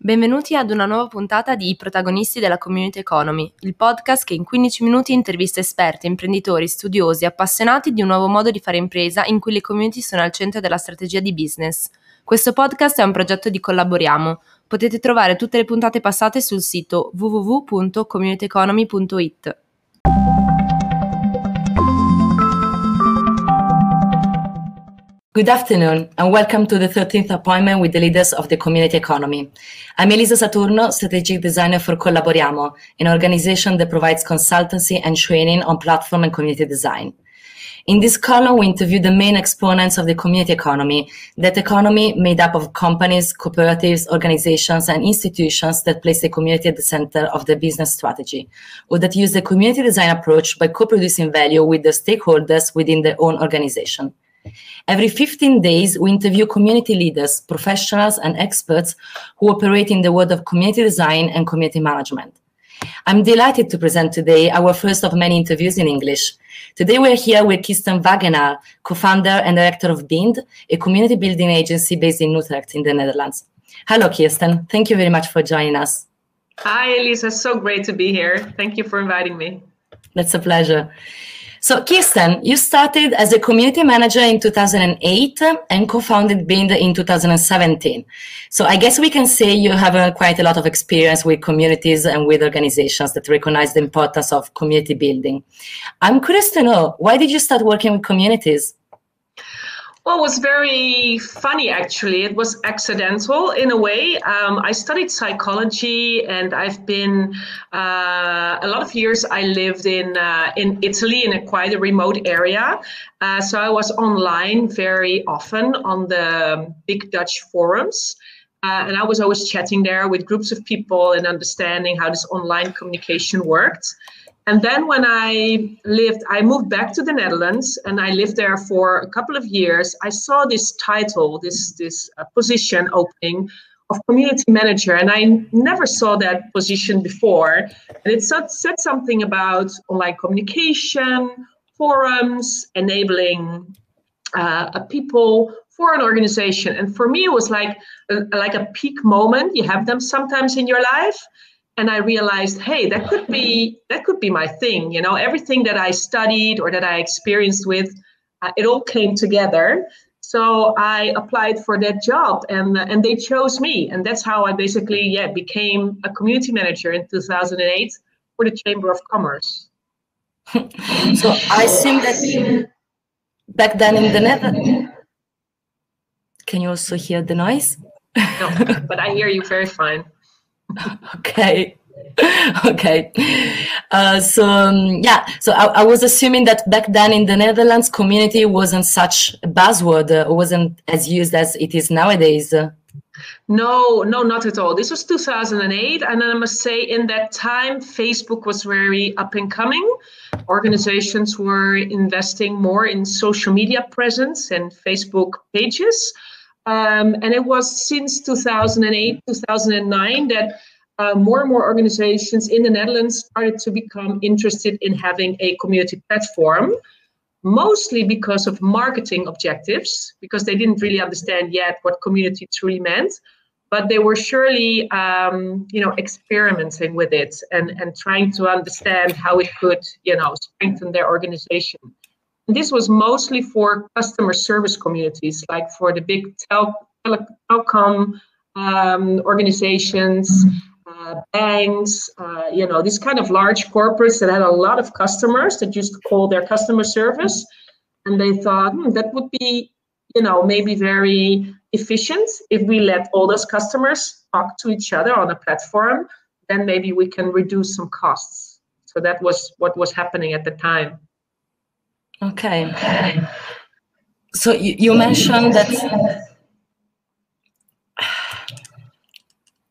Benvenuti ad una nuova puntata di I protagonisti della Community Economy, il podcast che in 15 minuti intervista esperti, imprenditori, studiosi, appassionati di un nuovo modo di fare impresa in cui le community sono al centro della strategia di business. Questo podcast è un progetto di Collaboriamo. Potete trovare tutte le puntate passate sul sito www.communityeconomy.it. Good afternoon and welcome to the 13th appointment with the leaders of the community economy. I'm Elisa Saturno, strategic designer for Collaboriamo, an organization that provides consultancy and training on platform and community design. In this column, we interview the main exponents of the community economy, that economy made up of companies, cooperatives, organizations, and institutions that place the community at the center of their business strategy, or that use the community design approach by co-producing value with the stakeholders within their own organization. Every 15 days, we interview community leaders, professionals, and experts who operate in the world of community design and community management. I'm delighted to present today our first of many interviews in English. Today we're here with Kirsten Wagenaar, co-founder and director of BIND, a community building agency based in Utrecht in the Netherlands. Hello, Kirsten. Thank you very much for joining us. Hi, Elisa. So great to be here. Thank you for inviting me. That's a pleasure. So, Kirsten, you started as a community manager in 2008 and co-founded Bind in 2017. So, I guess we can say you have uh, quite a lot of experience with communities and with organizations that recognize the importance of community building. I'm curious to know why did you start working with communities? Well, it was very funny actually. It was accidental in a way. Um, I studied psychology, and I've been uh, a lot of years. I lived in uh, in Italy in a quite a remote area, uh, so I was online very often on the big Dutch forums. Uh, and I was always chatting there with groups of people and understanding how this online communication worked. And then when I lived, I moved back to the Netherlands and I lived there for a couple of years. I saw this title, this this uh, position opening of community manager, and I never saw that position before. And it said, said something about online communication, forums, enabling uh, a people for an organization. And for me, it was like like a peak moment. You have them sometimes in your life and I realized, hey, that could be that could be my thing. You know, everything that I studied or that I experienced with, uh, it all came together. So I applied for that job, and uh, and they chose me, and that's how I basically yeah became a community manager in 2008 for the Chamber of Commerce. so I assume that back then in the Netherlands. Can you also hear the noise? no, but I hear you very fine. okay. Okay. Uh, so um, yeah. So I, I, was assuming that back then in the netherlands community wasn't such a buzzword uh, wasn't as used as it is nowadays. No no not at all. This was 2008 and i must say in that time facebook was very up and coming. Organizations were investing more in social media presence and facebook pages um, and it was since 2008, 2009 that uh, more and more organizations in the Netherlands started to become interested in having a community platform, mostly because of marketing objectives, because they didn't really understand yet what community truly meant. But they were surely, um, you know, experimenting with it and, and trying to understand how it could, you know, strengthen their organization. This was mostly for customer service communities, like for the big tel- telecom um, organizations, uh, banks, uh, you know, these kind of large corporates that had a lot of customers that used to call their customer service. And they thought hmm, that would be, you know, maybe very efficient if we let all those customers talk to each other on a platform. Then maybe we can reduce some costs. So that was what was happening at the time. Okay. So you, you mentioned that.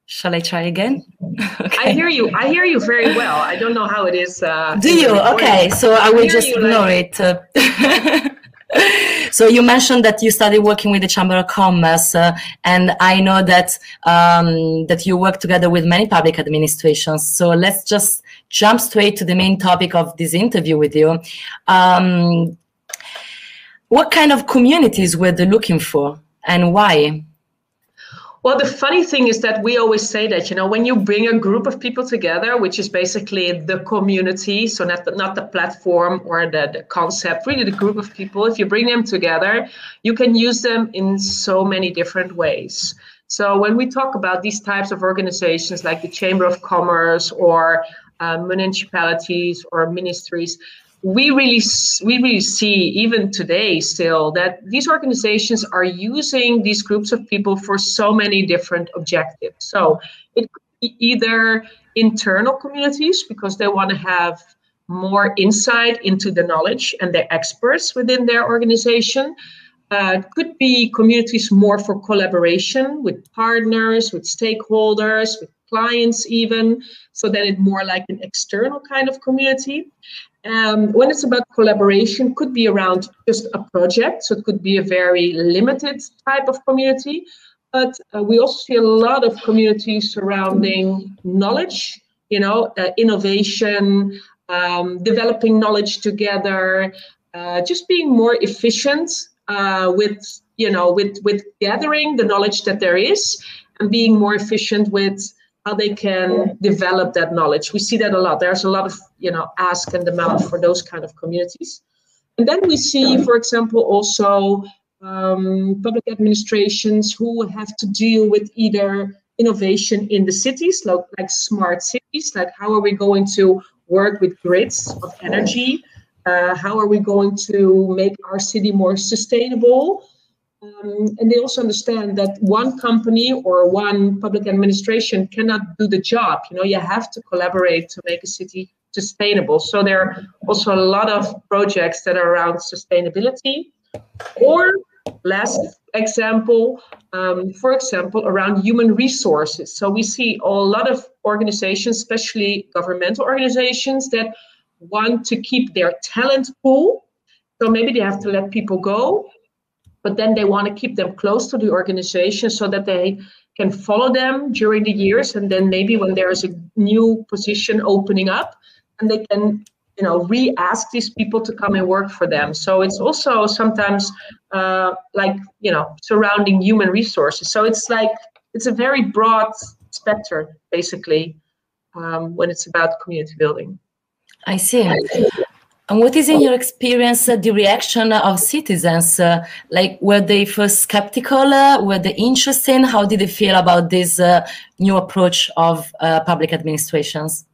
Shall I try again? okay. I hear you. I hear you very well. I don't know how it is. Uh, Do you? Okay, so I will just ignore like... it. so you mentioned that you started working with the Chamber of Commerce, uh, and I know that um, that you work together with many public administrations. So let's just jump straight to the main topic of this interview with you. Um, what kind of communities were they looking for, and why? Well, the funny thing is that we always say that, you know, when you bring a group of people together, which is basically the community, so not the, not the platform or the, the concept, really the group of people, if you bring them together, you can use them in so many different ways. So when we talk about these types of organizations like the Chamber of Commerce or uh, municipalities or ministries, we really we really see even today still that these organizations are using these groups of people for so many different objectives. So it could be either internal communities because they want to have more insight into the knowledge and the experts within their organization. Uh, could be communities more for collaboration with partners with stakeholders with clients even. So then it's more like an external kind of community um, when it's about collaboration, could be around just a project, so it could be a very limited type of community. But uh, we also see a lot of communities surrounding knowledge, you know, uh, innovation, um, developing knowledge together, uh, just being more efficient uh, with, you know, with with gathering the knowledge that there is, and being more efficient with how they can develop that knowledge. We see that a lot. There's a lot of you know ask and demand for those kind of communities. And then we see, for example, also um, public administrations who have to deal with either innovation in the cities, like, like smart cities, like how are we going to work with grids of energy? Uh, how are we going to make our city more sustainable? Um, and they also understand that one company or one public administration cannot do the job. You know, you have to collaborate to make a city sustainable. So there are also a lot of projects that are around sustainability. Or last example, um, for example, around human resources. So we see a lot of organizations, especially governmental organizations, that want to keep their talent pool. So maybe they have to let people go, but then they want to keep them close to the organization so that they can follow them during the years. And then maybe when there is a new position opening up, and they can you know re-ask these people to come and work for them. So it's also sometimes uh, like you know surrounding human resources. So it's like it's a very broad spectrum basically um, when it's about community building. I see and what is in your experience uh, the reaction of citizens uh, like were they first skeptical uh, were they interested how did they feel about this uh, new approach of uh, public administrations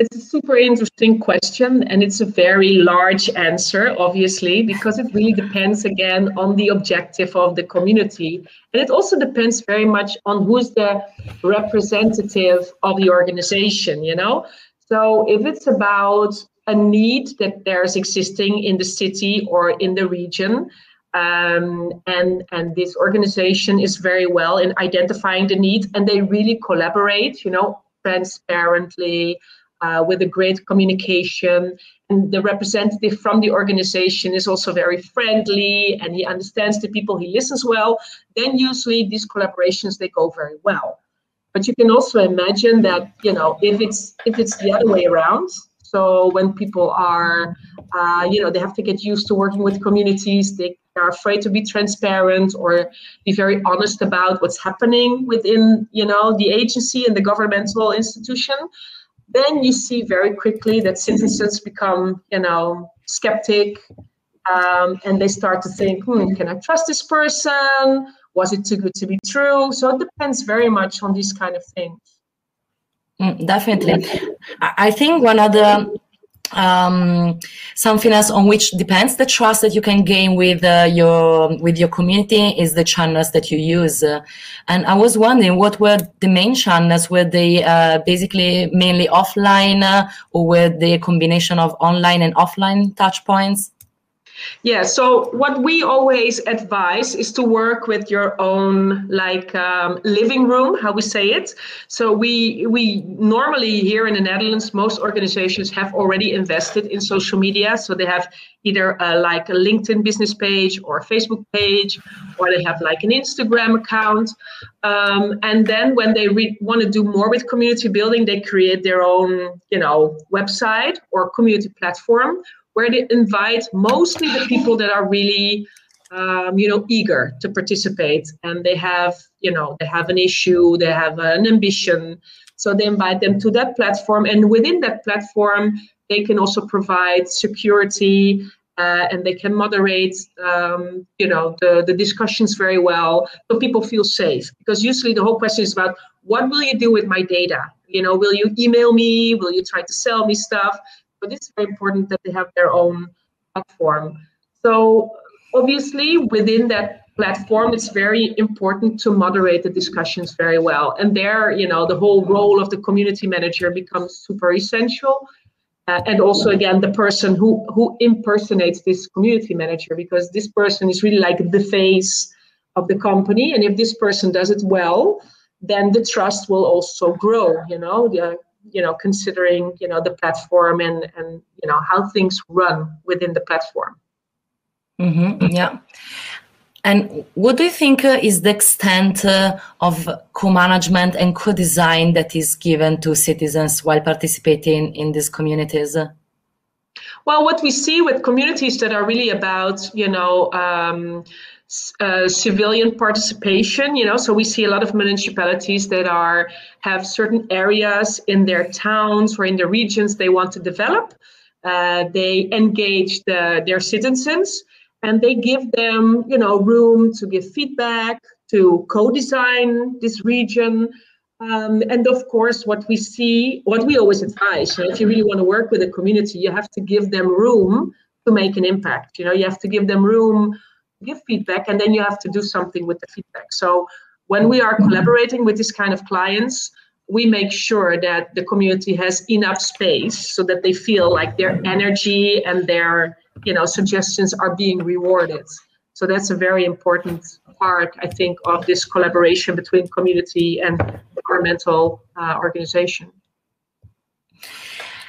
it's a super interesting question, and it's a very large answer, obviously, because it really depends again on the objective of the community. And it also depends very much on who's the representative of the organization, you know? So if it's about a need that there's existing in the city or in the region, um, and and this organization is very well in identifying the need, and they really collaborate, you know, transparently uh, with a great communication. And the representative from the organization is also very friendly and he understands the people, he listens well. Then usually these collaborations they go very well. But you can also imagine that you know if it's if it's the other way around. So when people are, uh, you know, they have to get used to working with communities. They are afraid to be transparent or be very honest about what's happening within, you know, the agency and the governmental institution then you see very quickly that citizens become, you know, skeptic, um, and they start to think, hmm, can I trust this person? Was it too good to be true? So it depends very much on these kind of things. Mm, definitely. I think one of the um, something else on which depends the trust that you can gain with uh, your with your community is the channels that you use. Uh, and I was wondering what were the main channels? Were they uh, basically mainly offline, uh, or were they a combination of online and offline touch points? Yeah, so what we always advise is to work with your own like um, living room, how we say it. So we we normally here in the Netherlands, most organizations have already invested in social media. So they have either uh, like a LinkedIn business page or a Facebook page, or they have like an Instagram account. Um, and then when they re- want to do more with community building, they create their own, you know, website or community platform where they invite mostly the people that are really um, you know eager to participate. And they have you know they have an issue they have an ambition. So they invite them to that platform. And within that platform they can also provide security uh, and they can moderate um, you know the, the discussions very well so people feel safe. Because usually the whole question is about what will you do with my data? You know will you email me? Will you try to sell me stuff but it's very important that they have their own platform. So obviously within that platform it's very important to moderate the discussions very well. And there you know the whole role of the community manager becomes super essential. Uh, and also again the person who who impersonates this community manager because this person is really like the face of the company. And if this person does it well then the trust will also grow you know? The, you know considering you know the platform and and you know how things run within the platform mm-hmm. yeah and what do you think uh, is the extent uh, of co-management and co-design that is given to citizens while participating in these communities? Well, what we see with communities that are really about, you know, um, uh, civilian participation, you know, so we see a lot of municipalities that are have certain areas in their towns or in the regions they want to develop. Uh, they engage the, their citizens and they give them you know room to give feedback to co-design this region um, and of course what we see what we always advise you know, if you really want to work with a community you have to give them room to make an impact. You know you have to give them room give feedback and then you have to do something with the feedback. So when we are collaborating with this kind of clients we make sure that the community has enough space so that they feel like their energy and their you know suggestions are being rewarded. So that's a very important part i think of this collaboration between community and governmental uh, organization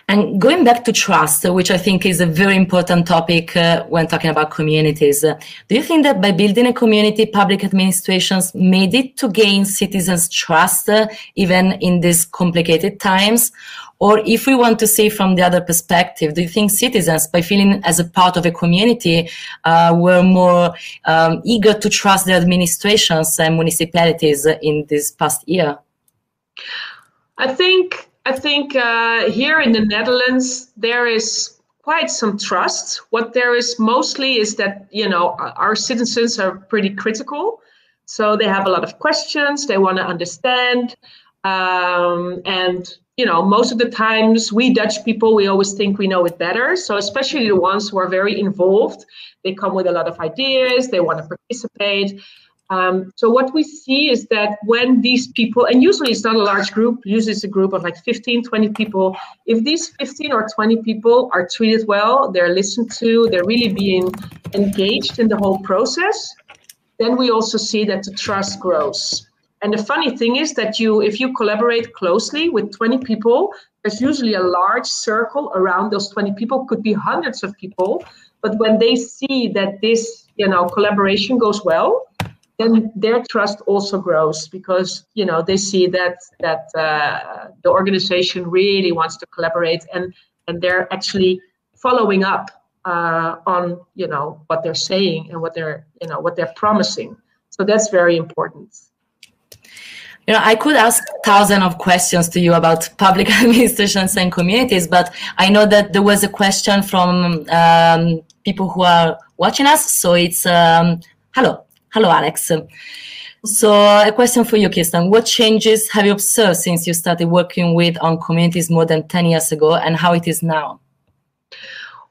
and going back to trust, which I think is a very important topic uh, when talking about communities, uh, do you think that by building a community, public administrations made it to gain citizens' trust, uh, even in these complicated times? Or if we want to see from the other perspective, do you think citizens, by feeling as a part of a community, uh, were more um, eager to trust the administrations and municipalities in this past year? I think I think uh, here in the Netherlands there is quite some trust. What there is mostly is that you know our citizens are pretty critical, so they have a lot of questions. They want to understand, um, and you know most of the times we Dutch people we always think we know it better. So especially the ones who are very involved, they come with a lot of ideas. They want to participate. Um, so what we see is that when these people, and usually it's not a large group, usually it's a group of like 15, 20 people. If these 15 or 20 people are treated well, they're listened to, they're really being engaged in the whole process, then we also see that the trust grows. And the funny thing is that you, if you collaborate closely with 20 people, there's usually a large circle around those 20 people, could be hundreds of people. But when they see that this, you know, collaboration goes well, then their trust also grows because you know they see that that uh, the organization really wants to collaborate and and they're actually following up uh, on you know what they're saying and what they're you know what they're promising. So that's very important. You know i could ask thousands of questions to you about public administrations and communities but i know that there was a question from um, people who are watching us. So it's um, hello Hello, Alex. So a question for you, Kirsten. What changes have you observed since you started working with on communities more than 10 years ago and how it is now?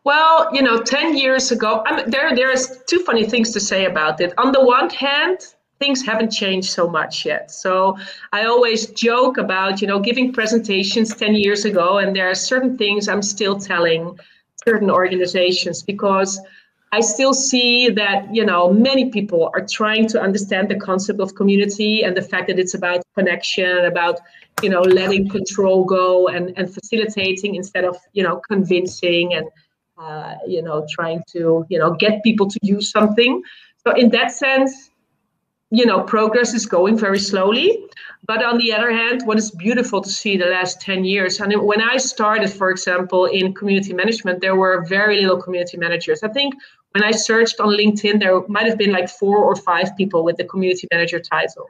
Well, you know, 10 years ago, I mean, there, there's two funny things to say about it. On the one hand, things haven't changed so much yet. So I always joke about, you know, giving presentations 10 years ago, and there are certain things I'm still telling certain organizations because I still see that you know many people are trying to understand the concept of community and the fact that it's about connection, about you know letting control go and and facilitating instead of you know convincing and uh, you know trying to you know get people to use something. So in that sense, you know progress is going very slowly. But on the other hand, what is beautiful to see the last 10 years, and when I started, for example, in community management, there were very little community managers. I think when I searched on LinkedIn, there might have been like four or five people with the community manager title.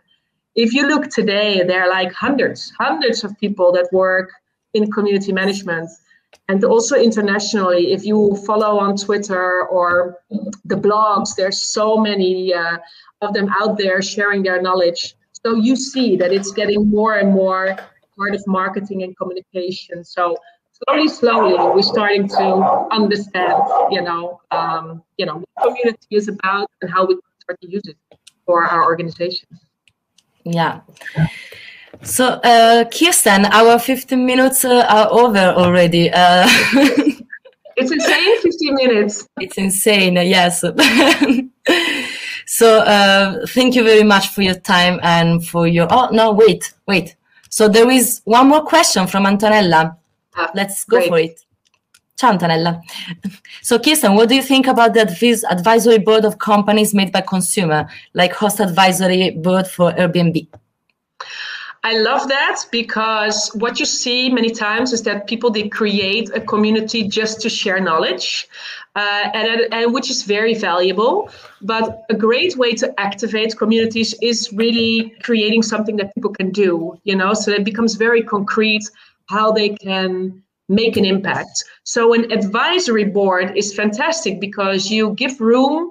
if you look today, there are like hundreds, hundreds of people that work in community management. And also internationally, if you follow on Twitter or the blogs, there's so many uh, of them out there sharing their knowledge. So you see that it's getting more and more part of marketing and communication. So slowly, slowly, we're starting to understand, you know, um, you know, what community is about and how we can start to use it for our organization. Yeah. So, uh, Kirsten, our 15 minutes uh, are over already. Uh, it's insane, 15 minutes. It's insane, yes. so, uh, thank you very much for your time and for your. Oh, no, wait, wait. So, there is one more question from Antonella. Ah, Let's go great. for it. Ciao Antonella. So Kirsten, what do you think about the advisory board of companies made by consumer, like host advisory board for Airbnb? I love that because what you see many times is that people they create a community just to share knowledge, uh, and, and which is very valuable. But a great way to activate communities is really creating something that people can do. You know, so it becomes very concrete how they can make an impact. So an advisory board is fantastic because you give room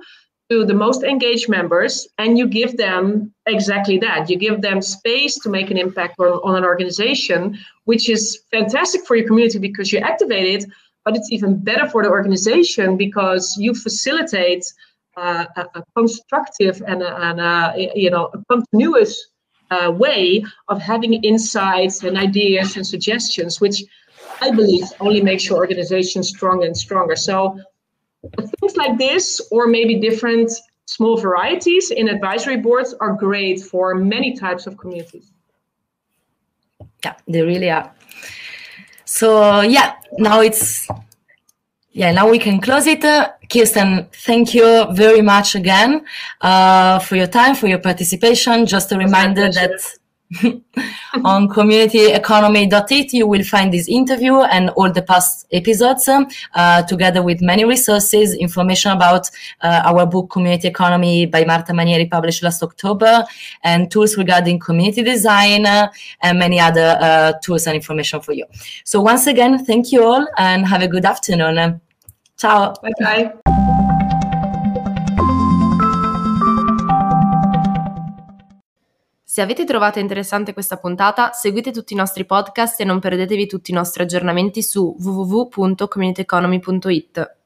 to the most engaged members and you give them exactly that. You give them space to make an impact on, on an organization, which is fantastic for your community because you activate it, but it's even better for the organization because you facilitate uh, a, a, constructive and a, and a, you know a continuous uh, way of having insights and ideas and suggestions, which I believe only makes your organization stronger and stronger. So things like this, or maybe different small varieties in advisory boards, are great for many types of communities. Yeah, they really are. So yeah, now it's yeah, now we can close it. Uh, Kirsten, thank you very much again uh, for your time, for your participation. Just a reminder that on communityeconomy.it you will find this interview and all the past episodes uh, together with many resources information about uh, our book community economy by marta mainieri published last october and tools regarding community design uh, and many other uh, tools and information for you. So once again thank you all and have a good afternoon. Ciao. Bye bye Se avete trovato interessante questa puntata, seguite tutti i nostri podcast e non perdetevi tutti i nostri aggiornamenti su www.communityeconomy.it.